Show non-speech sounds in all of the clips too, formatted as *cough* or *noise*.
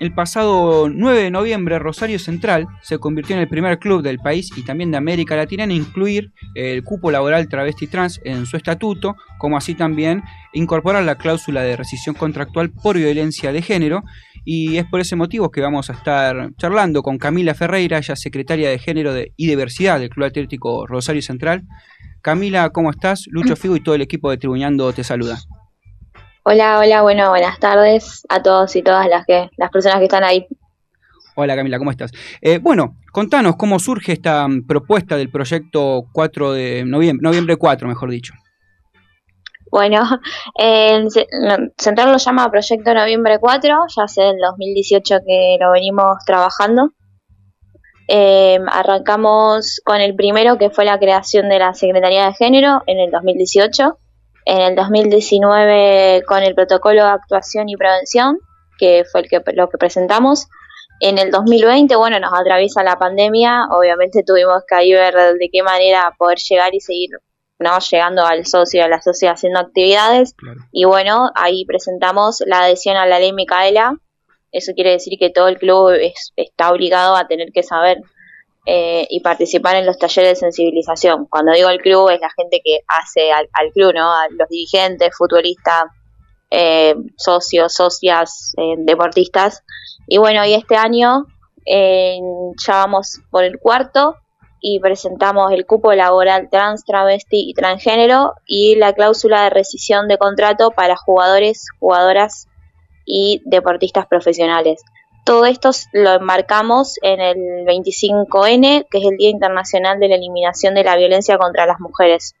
el pasado 9 de noviembre Rosario Central se convirtió en el primer club del país y también de América Latina en incluir el cupo laboral travesti trans en su estatuto, como así también incorporar la cláusula de rescisión contractual por violencia de género. Y es por ese motivo que vamos a estar charlando con Camila Ferreira, ella secretaria de Género y Diversidad del Club Atlético Rosario Central. Camila, ¿cómo estás? Lucho *clears throat* Figo y todo el equipo de Tribuñando te saluda. Hola, hola, bueno, buenas tardes a todos y todas las que las personas que están ahí. Hola Camila, ¿cómo estás? Eh, bueno, contanos cómo surge esta mm, propuesta del proyecto 4 de noviembre, noviembre 4, mejor dicho. Bueno, *laughs* el Central lo llama Proyecto Noviembre 4, ya hace el 2018 que lo venimos trabajando. Eh, arrancamos con el primero, que fue la creación de la Secretaría de Género en el 2018 en el 2019 con el protocolo de actuación y prevención, que fue el que, lo que presentamos. En el 2020, bueno, nos atraviesa la pandemia, obviamente tuvimos que ahí ver de qué manera poder llegar y seguir no llegando al socio, a la sociedad haciendo actividades. Y bueno, ahí presentamos la adhesión a la ley Micaela. Eso quiere decir que todo el club está obligado a tener que saber eh, y participar en los talleres de sensibilización. Cuando digo el club es la gente que hace al, club, ¿no? A los dirigentes, futbolistas, eh, socios, socias, eh, deportistas. Y bueno, y este año ya vamos por el cuarto y presentamos el cupo laboral trans, travesti y transgénero y la cláusula de rescisión de contrato para jugadores, jugadoras y deportistas profesionales. Todo esto lo enmarcamos en el 25N, que es el Día Internacional de la Eliminación de la Violencia contra las Mujeres.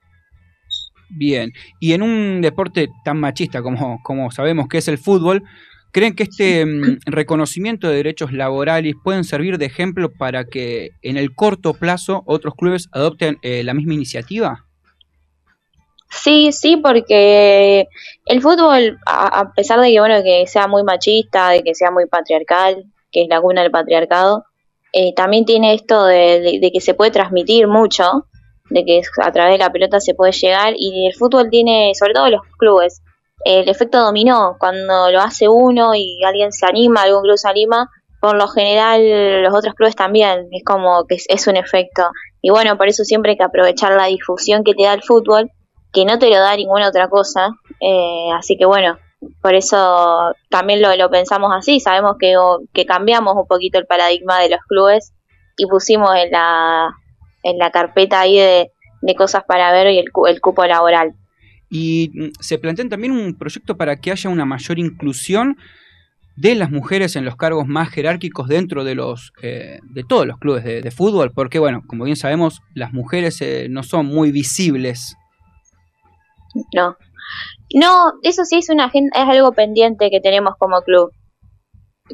Bien, y en un deporte tan machista como, como sabemos que es el fútbol, ¿creen que este mm, reconocimiento de derechos laborales pueden servir de ejemplo para que en el corto plazo otros clubes adopten eh, la misma iniciativa? Sí, sí, porque el fútbol, a, pesar de que bueno que sea muy machista, de que sea muy patriarcal, que es la cuna del patriarcado, eh, también tiene esto de, que se puede transmitir mucho, de que a través de la pelota se puede llegar y el fútbol tiene, sobre todo los clubes, el efecto dominó, cuando lo hace uno y alguien se anima, algún club se anima, por lo general los otros clubes también, es como que es un efecto. Y bueno, por eso siempre hay que aprovechar la difusión que te da el fútbol que no te lo da ninguna otra cosa. Eh, así que bueno, por eso también lo, pensamos así. Sabemos que, que cambiamos un poquito el paradigma de los clubes y pusimos en la, en la carpeta ahí de, cosas para ver y el, el cupo laboral. Y mm, se plantea también un proyecto para que haya una mayor inclusión de las mujeres en los cargos más jerárquicos dentro de los eh, de todos los clubes de, fútbol, porque bueno, como bien sabemos, las mujeres eh, no son muy visibles no. No, eso sí es una es algo pendiente que tenemos como club,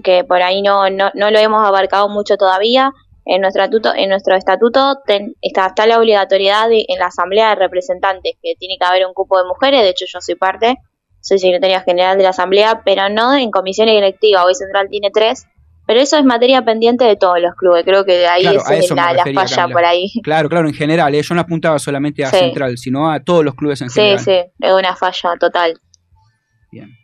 que por ahí no, no, no lo hemos abarcado mucho todavía. En nuestro estatuto, está, está la obligatoriedad en la asamblea de representantes que tiene que haber un cupo de mujeres. De hecho, yo soy parte, soy secretaria general de la asamblea, pero no en comisiones directivas. Hoy Central tiene tres pero eso es materia pendiente de todos los clubes, creo que de ahí es la, la, falla por ahí. Claro, claro, en general, ¿eh? yo no apuntaba solamente a Central, sino a todos los clubes en general. Sí, sí, es una falla total. Bien.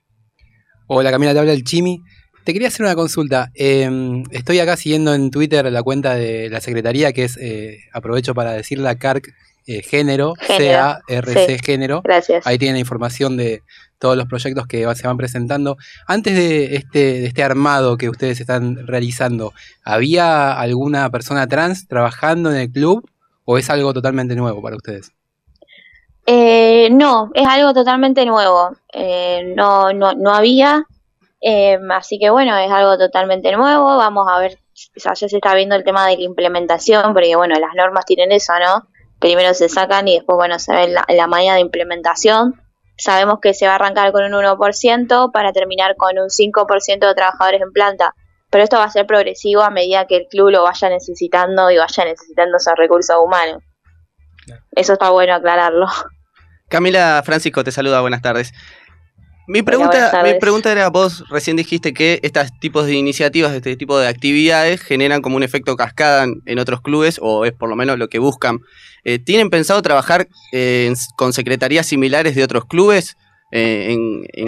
Hola Camila, te habla el Chimi. Te quería hacer una consulta. Em, estoy acá siguiendo en Twitter la cuenta de la Secretaría, que es, eh, aprovecho para decir la CARC eh, Género, C-A-R-C Género. Gracias. Ahí tienen información de todos los proyectos que se van presentando. Antes de este, de este armado que ustedes están realizando, ¿había alguna persona trans trabajando en el club o es algo totalmente nuevo para ustedes? Eh, no, es algo totalmente nuevo. Eh, no, no, no había, eh, así que bueno, es algo totalmente nuevo. Vamos a ver, ya se está viendo el tema de la implementación, porque bueno, las normas tienen eso, ¿no? Primero se sacan y después, bueno, se ve la, la manera de implementación. Sabemos que se va a arrancar con un 1% para terminar con un 5% de trabajadores en planta, pero esto va a ser progresivo a medida que el club lo vaya necesitando y vaya necesitando esos recursos humanos. Eso está bueno aclararlo. Camila Francisco te saluda, buenas tardes. Mi pregunta, mi pregunta era, vos recién dijiste que estos tipos de iniciativas, este tipo de actividades generan como un efecto cascada en otros clubes, o es por lo menos lo que buscan. Eh, ¿Tienen pensado trabajar eh, con secretarías similares de otros clubes? Eh,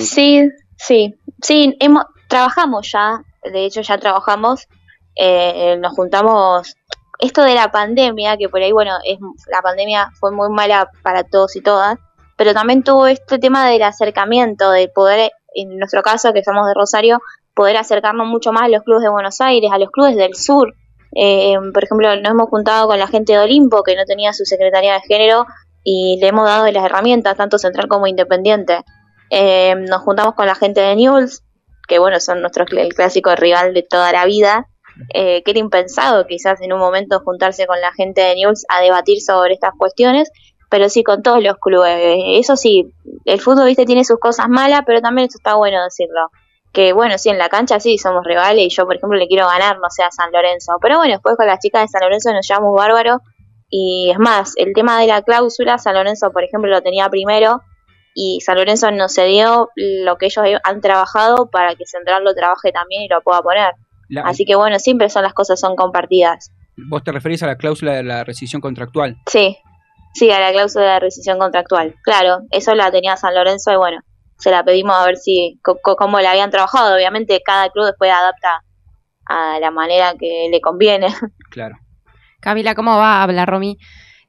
Sí, sí, sí, hemos, trabajamos ya de hecho ya trabajamos, eh, nos juntamos, esto de la pandemia, que por ahí, bueno, es, la pandemia fue muy mala para todos y todas, pero también tuvo este tema del acercamiento, de poder, en nuestro caso, que somos de Rosario, poder acercarnos mucho más a los clubes de Buenos Aires, a los clubes del sur. Eh, por ejemplo, nos hemos juntado con la gente de Olimpo, que no tenía su secretaría de género, y le hemos dado las herramientas, tanto central como independiente. Eh, nos juntamos con la gente de Newell's, que bueno, son nuestro el clásico rival de toda la vida, eh, que era impensado quizás en un momento juntarse con la gente de Newell's a debatir sobre estas cuestiones, pero sí con todos los clubes. Eso sí, el fútbol, viste, tiene sus cosas malas, pero también eso está bueno decirlo. Que bueno, sí, en la cancha sí somos rivales y yo, por ejemplo, le quiero ganar, no sé, a San Lorenzo. Pero bueno, después con las chicas de San Lorenzo nos llevamos bárbaro. Y es más, el tema de la cláusula, San Lorenzo, por ejemplo, lo tenía primero y San Lorenzo nos cedió lo que ellos han trabajado para que Central lo trabaje también y lo pueda poner. Así que bueno, siempre son las cosas son compartidas. ¿Vos te referís a la cláusula de la rescisión contractual? Sí, sí, a la cláusula de rescisión contractual. Claro, eso la tenía San Lorenzo y bueno, se la pedimos a ver si cómo la habían trabajado. Obviamente cada club después adapta a la manera que le conviene. *laughs* Claro. Camila, ¿cómo va? Habla Romy.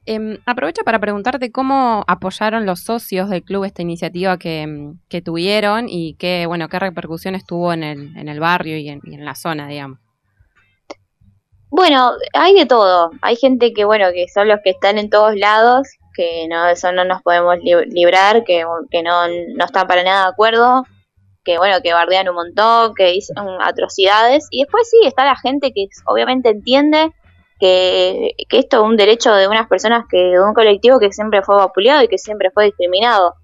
Eh, aprovecho para preguntarte cómo apoyaron los socios del club esta iniciativa que, em, que tuvieron y qué, bueno, qué repercusiones tuvo en el, en el barrio y en, la zona, digamos. Bueno, hay de todo. Hay gente que, bueno, que son los que están en todos lados, que no, eso no nos podemos librar, que, que no, no están para nada de acuerdo, que, bueno, que bardean un montón, que dicen atrocidades. Y después sí, está la gente que obviamente entiende que, esto es un derecho de unas personas que de un colectivo que siempre fue vapuleado y que siempre fue discriminado.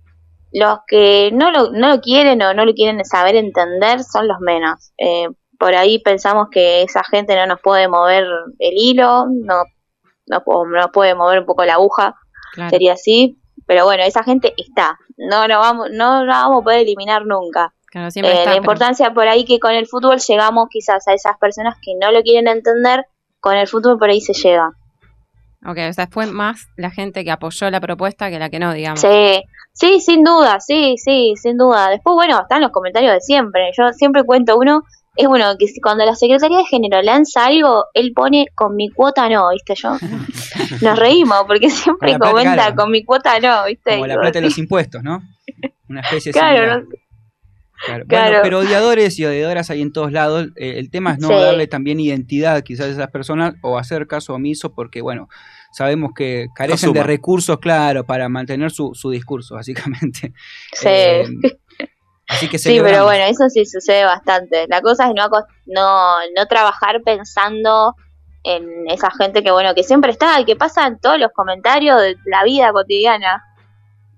Los que no lo, no lo quieren o no lo quieren saber entender son los menos. Eh, por ahí pensamos que esa gente no nos puede mover el hilo, no, no, nos puede mover un poco la aguja, sería así, pero bueno, esa gente está, no lo vamos, no la vamos a poder eliminar nunca. Eh, la importancia por ahí que con el fútbol llegamos quizás a esas personas que no lo quieren entender con el fútbol por ahí se llega. Ok, o sea, fue más la gente que apoyó la propuesta que la que no, digamos. Sí, sí, sin duda, sí, sí, sin duda. Después, bueno, están los comentarios de siempre. Yo siempre cuento uno, es bueno que cuando la Secretaría de Género lanza algo, él pone con mi cuota no, ¿viste? Yo *laughs* nos reímos porque siempre comenta con mi cuota no, ¿viste? Como la plata de los impuestos, ¿no? Una especie de claro, Claro. pero odiadores y odiadoras hay en todos lados. Eh, el tema es no darle también identidad quizás a esas personas o hacer caso omiso porque, bueno, sabemos que carecen de recursos, claro, para mantener su, su discurso, básicamente. Sí. Eh, así que sí, pero bueno, eso sí sucede bastante. La cosa es no, no, no trabajar pensando en esa gente que, bueno, que siempre está y que pasa en todos los comentarios de la vida cotidiana.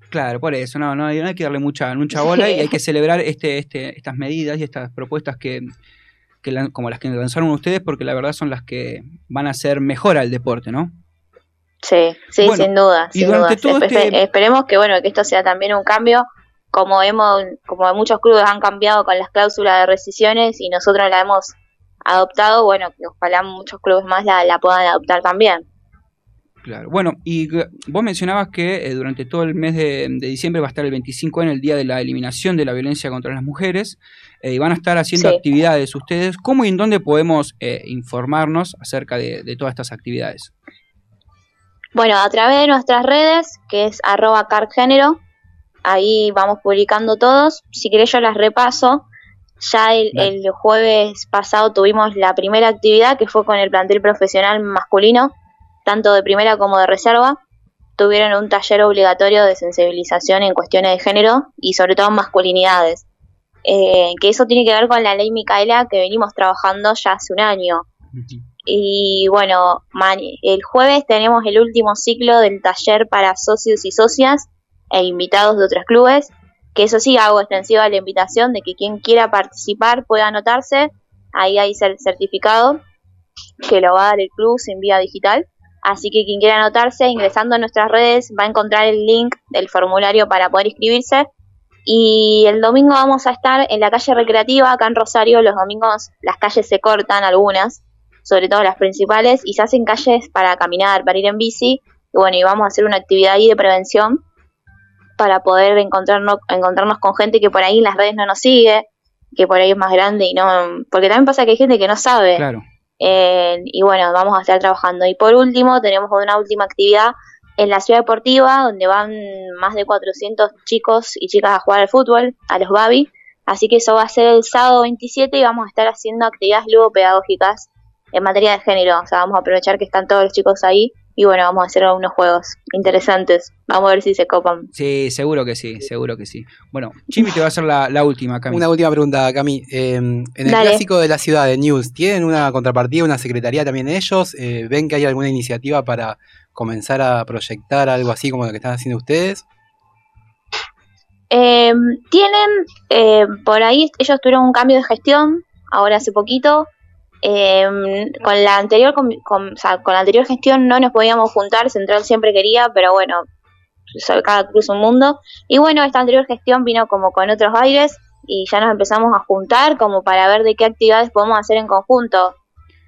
Claro, por eso, no, no, hay, que darle mucha, mucha bola y hay que *laughs* celebrar este, este, estas medidas y estas propuestas que, como las que lanzaron ustedes, porque la verdad son las que van a hacer mejor al deporte, ¿no? Sí, sí, sin duda. Sin duda. Este esperemos que bueno, que esto sea también un cambio, como hemos, como muchos clubes han cambiado con las cláusulas de rescisiones y nosotros la hemos adoptado, bueno, que ojalá muchos clubes más la, la puedan adoptar también. Claro. Bueno, y vos mencionabas que eh, durante todo el mes de, diciembre va a estar el 25 en el día de la eliminación de la violencia contra las mujeres eh, y van a estar haciendo actividades ustedes. ¿Cómo y en dónde podemos eh, informarnos acerca de, todas estas actividades? Bueno, a través de nuestras redes, que es arroba cargénero, ahí vamos publicando todos. Si querés yo las repaso. Ya el, el jueves pasado tuvimos la primera actividad que fue con el plantel profesional masculino tanto de primera como de reserva, tuvieron un taller obligatorio de sensibilización en cuestiones de género y sobre todo en masculinidades. Eh, que eso tiene que ver con la ley Micaela que venimos trabajando ya hace un año. Y bueno, el jueves tenemos el último ciclo del taller para socios y socias e invitados de otros clubes, que eso sí hago extensiva la invitación de que quien quiera participar pueda anotarse, ahí hay el certificado que lo va a dar el club sin vía digital. Así que quien quiera anotarse, ingresando a nuestras redes, va a encontrar el link del formulario para poder inscribirse. Y el domingo vamos a estar en la calle recreativa, acá en Rosario. Los domingos las calles se cortan, algunas, sobre todo las principales, y se hacen calles para caminar, para ir en bici. Y bueno, y vamos a hacer una actividad ahí de prevención para poder encontrarnos, encontrarnos con gente que por ahí en las redes no nos sigue. que por ahí es más grande y no, porque también pasa que hay gente que no sabe. Claro. Eh, y bueno, vamos a estar trabajando. Y por último, tenemos una última actividad en la ciudad deportiva, donde van más de 400 chicos y chicas a jugar al fútbol, a los Babi. Así que eso va a ser el sábado 27 y vamos a estar haciendo actividades luego pedagógicas en materia de género. O sea, vamos a aprovechar que están todos los chicos ahí y bueno, vamos a hacer unos juegos interesantes. Vamos a ver si se copan. Sí, seguro que sí, seguro que sí. Bueno, Chimi te va a hacer la, última, Cami. Una última pregunta, Cami. Em, en el clásico de la ciudad de News, ¿tienen una contrapartida, una secretaría también ellos? Eh, ¿Ven que hay alguna iniciativa para comenzar a proyectar algo así como lo que están haciendo ustedes? Em, tienen, eh, por ahí ellos tuvieron un cambio de gestión ahora hace poquito eh, con la anterior con, la anterior gestión no nos podíamos juntar, Central siempre quería, pero bueno, cada cruz un mundo. Y bueno, esta anterior gestión vino como con otros aires y ya nos empezamos a juntar como para ver de qué actividades podemos hacer en conjunto.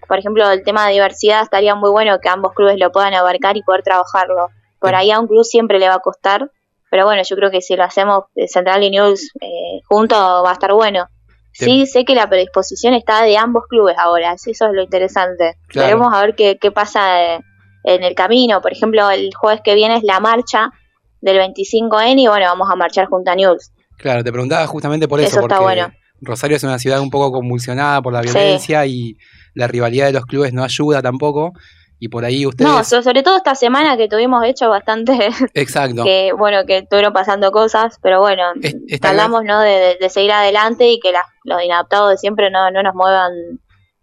Por ejemplo, el tema de diversidad estaría muy bueno que ambos clubes lo puedan abarcar y poder trabajarlo. Por ahí a un club siempre le va a costar, pero bueno, yo creo que si lo hacemos Central y News eh, juntos va a estar bueno. Sí, sé que la predisposición está de ambos clubes ahora, eso es lo interesante. Veremos a ver qué, pasa eh, en el camino. Por ejemplo, el jueves que viene es la marcha del 25N y bueno, vamos a marchar junto a News. Claro, te preguntaba justamente por eso, porque bueno. Rosario es una ciudad un poco convulsionada por la violencia y la rivalidad de los clubes no ayuda tampoco y por ahí ustedes... No, sobre todo esta semana que tuvimos hecho bastante... *laughs* Exacto. que bueno, que estuvieron pasando cosas, pero bueno, hablamos ¿no? De, seguir adelante y que los inadaptados de siempre no, no nos muevan,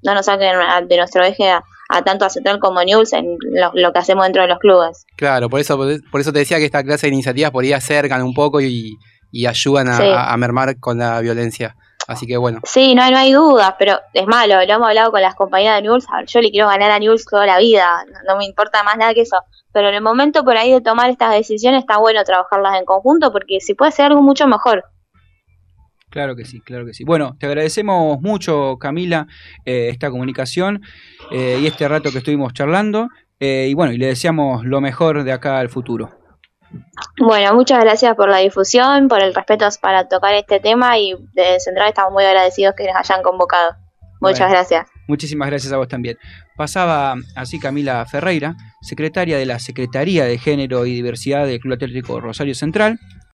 no nos saquen de nuestro eje a, tanto a Central como a News en lo, que hacemos dentro de los clubes. Claro, por eso, por eso te decía que esta clase de iniciativas por ahí acercan un poco y, ayudan a mermar con la violencia. Así que bueno. Sí, no, no hay dudas, pero es malo, lo hemos hablado con las compañías de News, yo le quiero ganar a News toda la vida, no, me importa más nada que eso, pero en el momento por ahí de tomar estas decisiones está bueno trabajarlas en conjunto porque si puede ser algo mucho mejor. Claro que sí, claro que sí. Bueno, te agradecemos mucho, Camila, eh, esta comunicación eh, y este rato que estuvimos charlando. Eh, y bueno, y le deseamos lo mejor de acá al futuro. Bueno, muchas gracias por la difusión, por el respeto para tocar este tema y de Central estamos muy agradecidos que nos hayan convocado. Muchas gracias. Muchísimas gracias a vos también. Pasaba así Camila Ferreira, secretaria de la Secretaría de Género y Diversidad del Club Atlético Rosario Central.